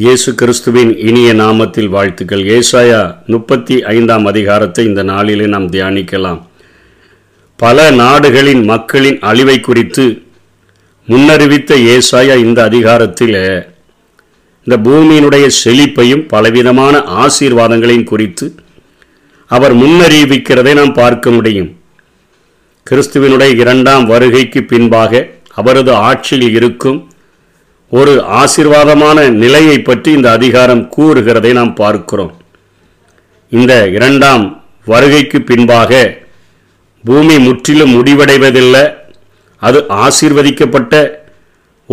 இயேசு கிறிஸ்துவின் இனிய நாமத்தில் வாழ்த்துக்கள். ஏசாயா முப்பத்தி ஐந்தாம் அதிகாரத்தை இந்த நாளிலே நாம் தியானிக்கலாம். பல நாடுகளின் மக்களின் அழிவை குறித்து முன்னறிவித்த ஏசாயா இந்த அதிகாரத்தில் இந்த பூமியினுடைய செழிப்பையும் பலவிதமான ஆசீர்வாதங்களையும் குறித்து அவர் முன்னறிவிக்கிறதை நாம் பார்க்க முடியும். கிறிஸ்துவினுடைய இரண்டாம் வருகைக்கு பின்பாக அவரது ஆட்சியில் இருக்கும் ஒரு ஆசீர்வாதமான நிலையை பற்றி இந்த அதிகாரம் கூறுகிறதை நாம் பார்க்கிறோம். இந்த இரண்டாம் வருகைக்கு பின்பாக பூமி முற்றிலும் முடிவடைவதில்லை. அது ஆசீர்வதிக்கப்பட்ட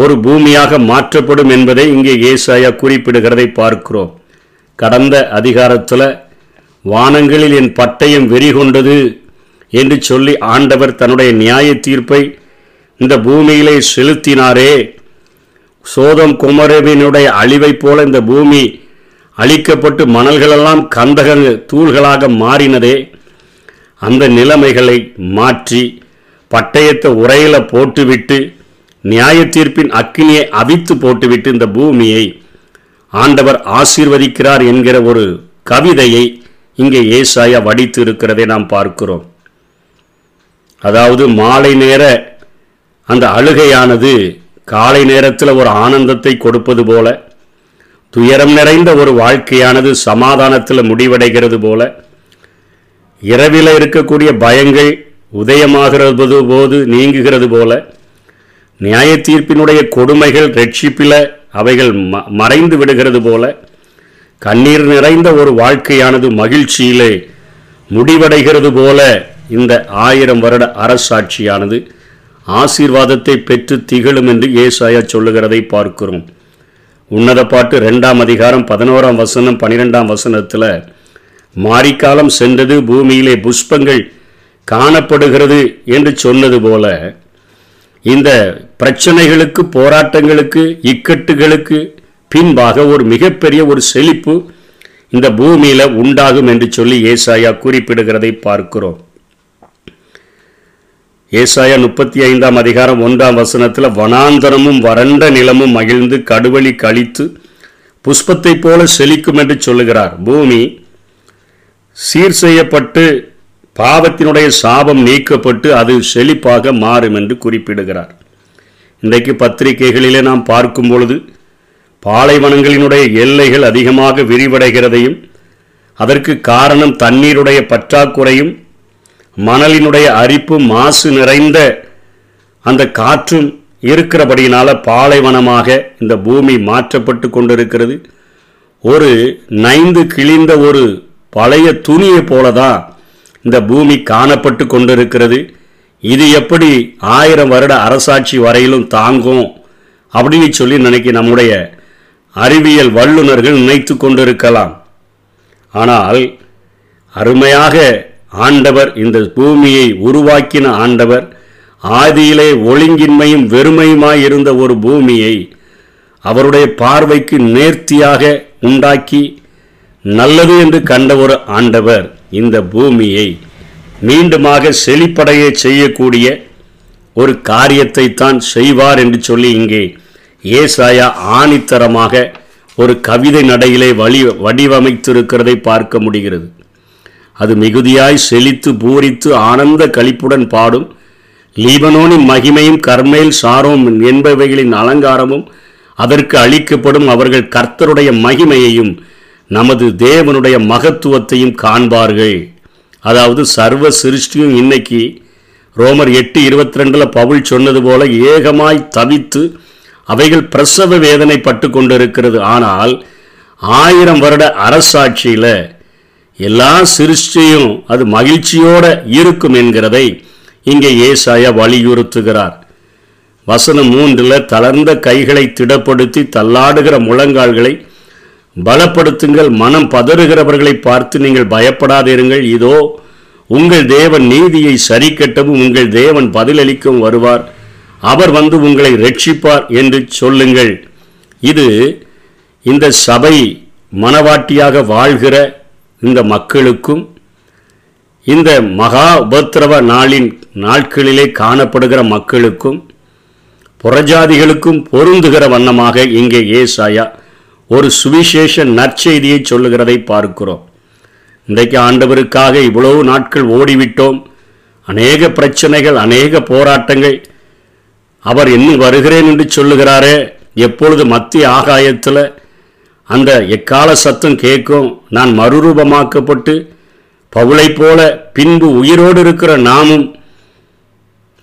ஒரு பூமியாக மாற்றப்படும் என்பதை இங்கே ஏசாயா குறிப்பிடுகிறதை பார்க்கிறோம். கடந்த அதிகாரத்தில் வானங்களில் என் பட்டயம் வெறிகொண்டது என்று சொல்லி ஆண்டவர் தன்னுடைய நியாய தீர்ப்பை இந்த பூமியிலே செலுத்தினாரே. சோதம் குமரவினுடைய அழிவைப் போல இந்த பூமி அழிக்கப்பட்டு மணல்களெல்லாம் கந்தக தூள்களாக மாறினதே. அந்த நிலைமைகளை மாற்றி பட்டயத்தை உரையில போட்டுவிட்டு நியாய தீர்ப்பின் அக்கினியை அவித்து போட்டுவிட்டு இந்த பூமியை ஆண்டவர் ஆசீர்வதிக்கிறார் என்கிற ஒரு கவிதையை இங்கே ஏசாயா வடித்து இருக்கிறதை நாம் பார்க்கிறோம். அதாவது மாலை நேர அந்த அழுகையானது காலை நேரத்தில் ஒரு ஆனந்தத்தை கொடுப்பது போல துயரம் நிறைந்த ஒரு வாழ்க்கையானது சமாதானத்தில் முடிவடைகிறது போல இரவில் இருக்கக்கூடிய பயங்கள் உதயமாகிறது போது நீங்குகிறது போல நியாய தீர்ப்பினுடைய கொடுமைகள் ரட்சிப்பில் அவைகள் ம மறைந்து விடுகிறது போல கண்ணீர் நிறைந்த ஒரு வாழ்க்கையானது மகிழ்ச்சியிலே முடிவடைகிறது போல இந்த ஆயிரம் வருட அரசாட்சியானது. ஆசீர்வாதத்தை பெற்று திகழும் என்று ஏசாயா சொல்லுகிறதை பார்க்கிறோம். உன்னத பாட்டு ரெண்டாம் அதிகாரம் பதினோராம் வசனம் பனிரெண்டாம் வசனத்தில் மாரிக்காலம் சென்றது பூமியிலே புஷ்பங்கள் காணப்படுகிறது என்று சொன்னது போல இந்த பிரச்சனைகளுக்கு போராட்டங்களுக்கு இக்கட்டுகளுக்கு பின்பாக ஒரு மிகப்பெரிய ஒரு செழிப்பு இந்த பூமியில் உண்டாகும் என்று சொல்லி ஏசாயா குறிப்பிடுகிறதை பார்க்கிறோம். ஏசாயா முப்பத்தி ஐந்தாம் அதிகாரம் ஒன்றாம் வசனத்தில் வனாந்தரமும் வறண்ட நிலமும் மகிழ்ந்து கடுவழி கழித்து புஷ்பத்தைப் போல செழிக்கும் என்று சொல்லுகிறார். பூமி சீர் செய்யப்பட்டு பாவத்தினுடைய சாபம் நீக்கப்பட்டு அது செழிப்பாக மாறும் என்று குறிப்பிடுகிறார். இன்றைக்கு பத்திரிகைகளிலே நாம் பார்க்கும் பொழுது பாலைவனங்களினுடைய எல்லைகள் அதிகமாக விரிவடைகிறதையும் அதற்கு காரணம் தண்ணீருடைய பற்றாக்குறையும் மணலினுடைய அரிப்பு மாசு நிறைந்த அந்த காற்றும் இருக்கிறபடியினால பாலைவனமாக இந்த பூமி மாற்றப்பட்டு கொண்டிருக்கிறது. ஒரு நைந்து கிழிந்த ஒரு பழைய துணியை போலதான் இந்த பூமி காணப்பட்டு கொண்டிருக்கிறது. இது எப்படி ஆயிரம் வருட அரசாட்சி வரையிலும் தாங்கும் அப்படின்னு சொல்லி நினைக்க நம்முடைய அறிவியல் வல்லுநர்கள் நினைத்து கொண்டிருக்கலாம். ஆனால் அருமையாக ஆண்டவர் இந்த பூமியை உருவாக்கின ஆண்டவர் ஆதியிலே ஒழுங்கின்மையும் வெறுமையுமாய் இருந்த ஒரு பூமியை அவருடைய பார்வைக்கு நேர்த்தியாக உண்டாக்கி நல்லது என்று கண்ட ஒரு ஆண்டவர் இந்த பூமியை மீண்டுமாக செழிப்படைய செய்யக்கூடிய ஒரு காரியத்தை தான் செய்வார் என்று சொல்லி இங்கே ஏசாயா ஆணித்தரமாக ஒரு கவிதை நடையிலே வழி வடிவமைத்திருக்கிறதை பார்க்க முடிகிறது. அது மிகுதியாய் செழித்து பூரித்து ஆனந்த கழிப்புடன் பாடும். லீபனோனின் மகிமையும் கர்மேல் சாரோம் என்பவைகளின் அலங்காரமும் அதற்கு அளிக்கப்படும் அவர்கள் கர்த்தருடைய மகிமையையும் நமது தேவனுடைய மகத்துவத்தையும் காண்பார்கள். அதாவது சர்வ சிருஷ்டியும் இன்னைக்கு ரோமர் எட்டு இருபத்தி ரெண்டில் பவுல் சொன்னது போல ஏகமாய் தவித்து அவைகள் பிரசவ வேதனை பட்டு கொண்டிருக்கிறது. ஆனால் ஆயிரம் வருட அரசாட்சியில் எல்லா சிருஷ்டியும் அது மகிழ்ச்சியோட இருக்கும் என்கிறதை இங்கே ஏசாயா வலியுறுத்துகிறார். வசனம் மூன்றில் தளர்ந்த கைகளை திடப்படுத்தி தள்ளாடுகிற முழங்கால்களை பலப்படுத்துங்கள் மனம் பதறுகிறவர்களை பார்த்து நீங்கள் பயப்படாதிருங்கள். இதோ உங்கள் தேவன் நீதியை சரிக்கட்டவும் உங்கள் தேவன் பதிலளிக்கவும் வருவார். அவர் வந்து உங்களை ரட்சிப்பார் என்று சொல்லுங்கள். இது இந்த சபை மனவாட்டியாக வாழ்கிற இந்த மக்களுக்கும் இந்த மகா உபத்திரவ நாளின் நாட்களிலே காணப்படுகிற மக்களுக்கும் புறஜாதிகளுக்கும் பொருந்துகிற வண்ணமாக இங்கே ஏசாயா ஒரு சுவிசேஷ நற்செய்தியை சொல்லுகிறதை பார்க்கிறோம். இன்றைக்கு ஆண்டவருக்காக இவ்வளவு நாட்கள் ஓடிவிட்டோம். அநேக பிரச்சனைகள் அநேக போராட்டங்கள். அவர் இன்னும் வருகிறேன் என்று சொல்லுகிறாரே. எப்பொழுது மத்திய ஆகாயத்தில் அந்த எக்கால சத்தம் கேட்கும் நான் மறுரூபமாக்கப்பட்டு பவுளை போல பின்பு உயிரோடு இருக்கிற நாமும்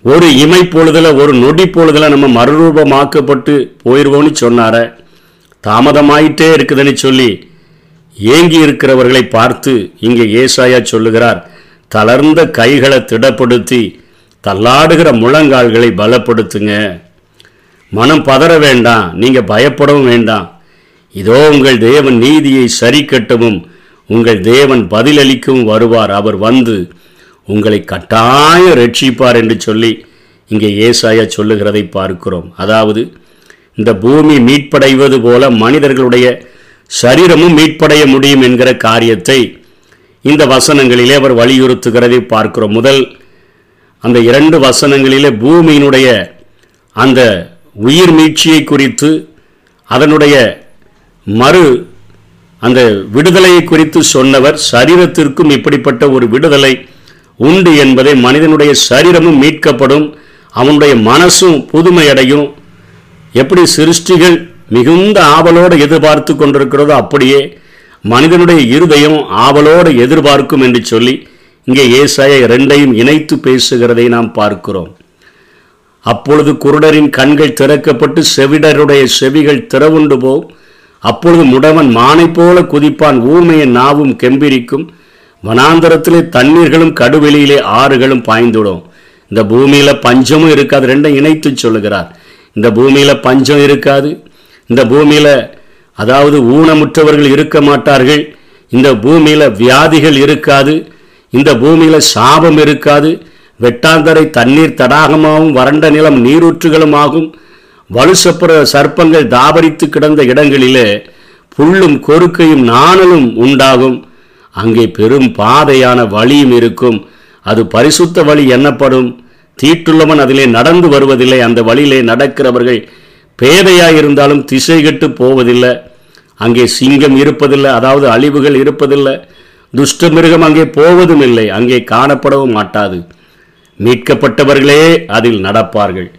ஒரு இமை பொழுதுல ஒரு நொடி பொழுதுல நம்ம மறுரூபமாக்கப்பட்டு போயிடுவோம்னு சொன்னார. தாமதமாயிட்டே இருக்குதுன்னு சொல்லி ஏங்கி இருக்கிறவர்களை பார்த்து இங்கே ஏசாயா சொல்லுகிறார். தளர்ந்த கைகளை திடப்படுத்தி தள்ளாடுகிற முழங்கால்களை பலப்படுத்துங்க. மனம் பதற வேண்டாம் நீங்கள் பயப்படவும் வேண்டாம். இதோ உங்கள் தேவன் நீதியை சரி கட்டவும் உங்கள் தேவன் பதிலளிக்கவும் வருவார். அவர் வந்து உங்களை கட்டாயம் ரட்சிப்பார் என்று சொல்லி இங்கே ஏசாயா சொல்லுகிறதை பார்க்கிறோம். அதாவது இந்த பூமி மீட்படைவது போல மனிதர்களுடைய சரீரமும் மீட்படைய முடியும் என்கிற காரியத்தை இந்த வசனங்களிலே அவர் வலியுறுத்துகிறதை பார்க்கிறோம். முதல் அந்த இரண்டு வசனங்களிலே பூமியினுடைய அந்த உயிர் மீட்சியை குறித்து அதனுடைய மறு அந்த விடுதலையை குறித்து சொன்னவர் சரீரத்திற்கும் இப்படிப்பட்ட ஒரு விடுதலை உண்டு என்பதை மனிதனுடைய சரீரமும் மீட்கப்படும் அவனுடைய மனசும் புதுமையடையும். எப்படி சிருஷ்டிகள் மிகுந்த ஆவலோடு எதிர்பார்த்து கொண்டிருக்கிறதோ அப்படியே மனிதனுடைய இருதயம் ஆவலோடு எதிர்பார்க்கும் என்று சொல்லி இங்கே ஏசாய இரண்டையும் இணைத்து பேசுகிறதை நாம் பார்க்கிறோம். அப்பொழுது குருடரின் கண்கள் திறக்கப்பட்டு செவிடருடைய செவிகள் திறவுண்டு போம். அப்பொழுது முடவன் மானை போல குதிப்பான் ஊமையின் நாவும் கெம்பிரிக்கும். வனாந்தரத்திலே தண்ணீர்களும் கடுவெளியிலே ஆறுகளும் பாய்ந்துடும். இந்த பூமியில பஞ்சமும் இருக்காது ரெண்டும் இணைத்து சொல்லுகிறார். இந்த பூமியில பஞ்சம் இருக்காது. இந்த பூமியில அதாவது ஊனமுற்றவர்கள் இருக்க மாட்டார்கள். இந்த பூமியில வியாதிகள் இருக்காது. இந்த பூமியில சாபம் இருக்காது. வெட்டாந்தரை தண்ணீர் தடாகமாகவும் வறண்ட நிலம் நீரூற்றுகளும் ஆகும் வலுசப்புற சர்ப்பங்கள் தாபரித்து கிடந்த இடங்களிலே புல்லும் கொறுக்கையும் நாணலும் உண்டாகும். அங்கே பெரும் பாதையான வழியும் இருக்கும். அது பரிசுத்த வழி எண்ணப்படும் தீட்டுள்ளவன் அதிலே நடந்து வருவதில்லை. அந்த வழியிலே நடக்கிறவர்கள் பேதையாயிருந்தாலும் திசை கெட்டு போவதில்லை. அங்கே சிங்கம் இருப்பதில்லை. அதாவது அழிவுகள் இருப்பதில்லை. துஷ்ட மிருகம் அங்கே போவதும் இல்லை அங்கே காணப்படவும் மாட்டாது. மீட்கப்பட்டவர்களே அதில் நடப்பார்கள்.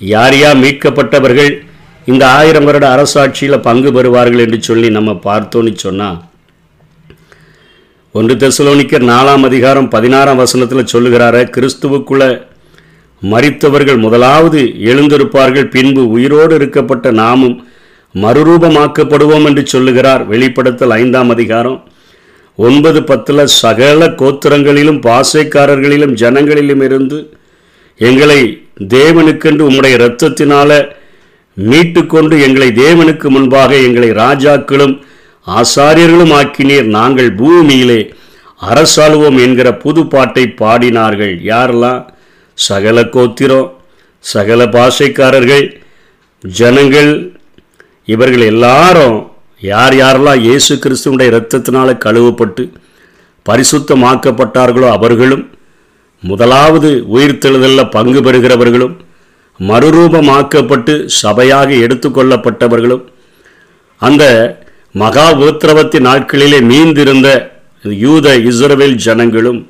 யார் யார் மீட்கப்பட்டவர்கள் இந்த ஆயிரம் வருட அரசாட்சியில் பங்கு பெறுவார்கள் என்று சொல்லி நம்ம பார்த்தோன்னு சொன்னால் ஒன்று தெசலோனிக்கர் நாலாம் அதிகாரம் பதினாறாம் வசனத்தில் சொல்லுகிறார கிறிஸ்துவுக்குள்ள மறித்தவர்கள் முதலாவது எழுந்திருப்பார்கள் பின்பு உயிரோடு இருக்கப்பட்ட நாமும் மறுரூபமாக்கப்படுவோம் என்று சொல்லுகிறார் வெளிப்படுத்தல் ஐந்தாம் அதிகாரம். ஒன்பது பத்தில் சகல கோத்திரங்களிலும் பாசைக்காரர்களிலும் ஜனங்களிலும் இருந்து எங்களை தேவனுக்கென்று உம்முடைய இரத்தத்தினால மீட்டுக்கொண்டு எங்களை தேவனுக்கு முன்பாக எங்களை ராஜாக்களும் ஆசாரியர்களும் ஆக்கினீர். நாங்கள் பூமியிலே அரசாளுவோம் என்கிற புது பாட்டை பாடினார்கள். யாரெல்லாம்? சகல கோத்திரம் சகல பாஷைக்காரர்கள் ஜனங்கள் இவர்கள் எல்லாரும் யார் யாரெல்லாம் இயேசு கிறிஸ்துவனுடைய இரத்தத்தினால் கழுவப்பட்டு பரிசுத்தமாக்கப்பட்டார்களோ அவர்களும் முதலாவது உயிர்த்தெழுதலில் பங்கு பெறுகிறவர்களும் மறுரூபமாக்கப்பட்டு சபையாக எடுத்துக்கொள்ளப்பட்டவர்களும் அந்த மகா உத்திரவத்தி நாட்களிலே மீந்திருந்த யூத இஸ்ரவேல் ஜனங்களும்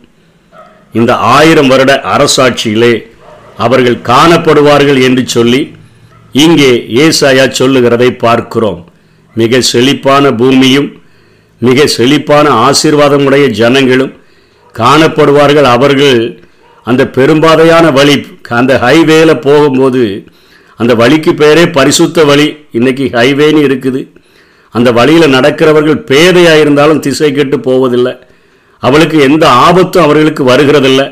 இந்த ஆயிரம் வருட அரசாட்சியிலே அவர்கள் காணப்படுவார்கள் என்று சொல்லி இங்கே ஏசாயா சொல்லுகிறதை பார்க்கிறோம். மிக செழிப்பான பூமியும் மிக செழிப்பான ஆசீர்வாதமுடைய ஜனங்களும் காணப்படுவார்கள். அவர்கள் அந்த பெரும்பாதையான வழி அந்த ஹைவேல போகும்போது அந்த வழிக்கு பேரே பரிசுத்த வழி. இன்னைக்கு ஹைவேன்னு இருக்குது. அந்த வழியில் நடக்கிறவர்கள் பேதையாக இருந்தாலும் திசை கெட்டு போவதில்லை. அவளுக்கு எந்த ஆபத்தும் அவர்களுக்கு வருகிறதில்லை.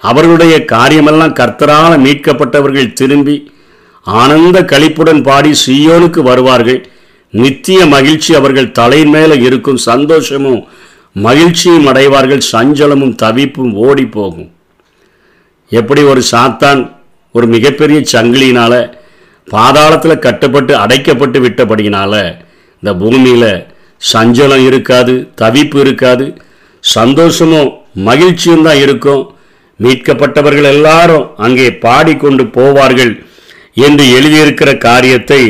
அவர்களுடைய காரியமெல்லாம் கர்த்தரால் மீட்கப்பட்டவர்கள் திரும்பி ஆனந்த கழிப்புடன் பாடி சியோனுக்கு வருவார்கள். நித்திய மகிழ்ச்சி அவர்கள் தலையின் மேலே இருக்கும் சந்தோஷமும் மகிழ்ச்சியும் அடைவார்கள். சஞ்சலமும் தவிப்பும் ஓடி போகும். எப்படி ஒரு சாத்தான் ஒரு மிகப்பெரிய சங்கிலினால் பாதாளத்தில் கட்டப்பட்டு அடைக்கப்பட்டு விட்டபடியினால் இந்த பூமியில் சஞ்சலம் இருக்காது தவிப்பு இருக்காது சந்தோஷமும் மகிழ்ச்சியும் தான் இருக்கும். மீட்கப்பட்டவர்கள் எல்லாரும் அங்கே பாடிக்கொண்டு போவார்கள் என்று எழுதியிருக்கிற காரியத்தை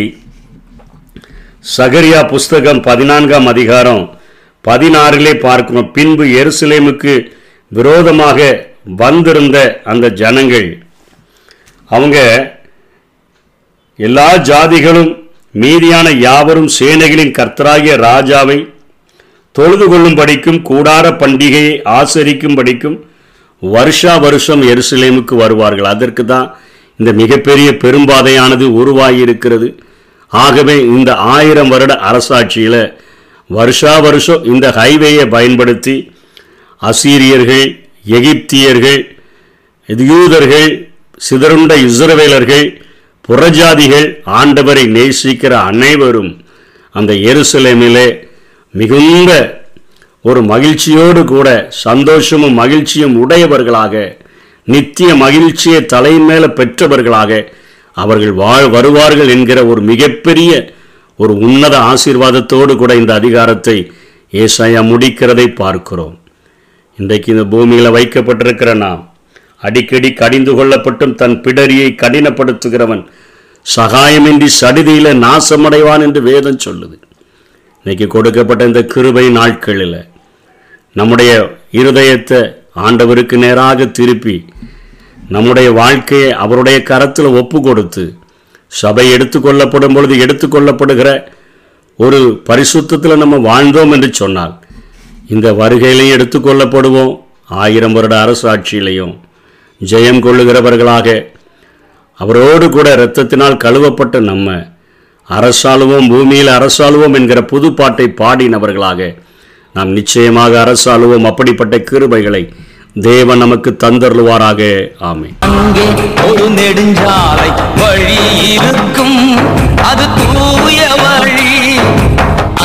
சகரியா புஸ்தகம் பதினான்காம் அதிகாரம் பதினாறிலே பார்க்கிறோம். பின்பு எருசலேமுக்கு விரோதமாக வந்திருந்த அந்த ஜனங்கள் அவங்க எல்லா ஜாதிகளும் மீதியான யாவரும் சேனைகளின் கர்த்தராகிய ராஜாவை தொழுது கொள்ளும்படிக்கும் கூடார பண்டிகையை ஆசரிக்கும்படிக்கும் வருஷா வருஷம் எருசலேமுக்கு வருவார்கள். அதற்கு தான் இந்த மிகப்பெரிய பெரும்பாதையானது உருவாகியிருக்கிறது. ஆகவே இந்த ஆயிரம் வருட அரசாட்சியில் வருஷா வருஷம் இந்த ஹைவேயை பயன்படுத்தி அசீரியர்கள் எகிப்தியர்கள் யூதர்கள் சிதறுண்ட இஸ்ரவேலர்கள் புறஜாதிகள் ஆண்டவரை நேசிக்கிற அனைவரும் அந்த எருசலேமிலே மிகுந்த ஒரு மகிழ்ச்சியோடு கூட சந்தோஷமும் மகிழ்ச்சியும் உடையவர்களாக நித்திய மகிழ்ச்சியை தலைமேல பெற்றவர்களாக அவர்கள் வாழ் வருவார்கள் என்கிற ஒரு மிகப்பெரிய ஒரு உன்னத ஆசீர்வாதத்தோடு கூட இந்த அதிகாரத்தை ஏசாயா முடிக்கிறதை பார்க்கிறோம். இன்றைக்கு இந்த பூமியில் வைக்கப்பட்டிருக்கிற நாம் அடிக்கடி கடிந்து கொள்ளப்பட்டும் தன் பிடரியை கடினப்படுத்துகிறவன் சகாயமின்றி சடிதியில நாசமடைவான் என்று வேதம் சொல்லுது. இன்றைக்கி கொடுக்கப்பட்ட இந்த கிருபை நாட்களில் நம்முடைய இருதயத்தை ஆண்டவருக்கு நேராக திருப்பி நம்முடைய வாழ்க்கையை அவருடைய கரத்தில் ஒப்பு கொடுத்து சபை எடுத்துக்கொள்ளப்படும் பொழுது எடுத்துக்கொள்ளப்படுகிற ஒரு பரிசுத்தத்தில் நம்ம வாழ்ந்தோம் என்று சொன்னால் இந்த வருகையிலையும் எடுத்துக்கொள்ளப்படுவோம் ஆயிரம் வருட அரசாட்சியிலையும் ஜெயம் கொள்ளுகிறவர்களாக. அவரோடு கூட இரத்தத்தினால் கழுவப்பட்ட நம்ம அரசாளுவோம் பூமியில் அரசாளுவோம் என்கிற புது பாட்டை பாடினவர்களாக நாம் நிச்சயமாக அரசாளுவோம் அப்படிப்பட்ட கிருபைகளை தேவன் நமக்கு தந்தருவாராக ஆமை அங்கே ஒரு நெடுஞ்சாலை வழி இருக்கும். அது தூய வழி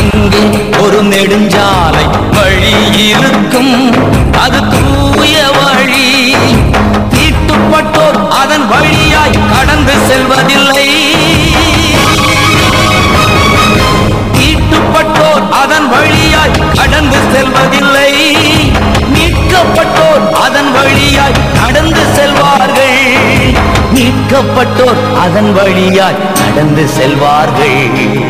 அங்கே ஒரு நெடுஞ்சாலை வழி இருக்கும் அது தூய வழி. தீட்டுப்பட்டோர் அதன் வழியாய் கடந்து செல்வதில்லை. தீட்டுப்பட்டோர் அதன் வழியாய் கடந்து செல்வதில்லை. மீட்கப்பட்டோர் அதன் வழியாய் நடந்து செல்வார்கள். மீட்கப்பட்டோர் அதன் வழியாய் நடந்து செல்வார்கள்.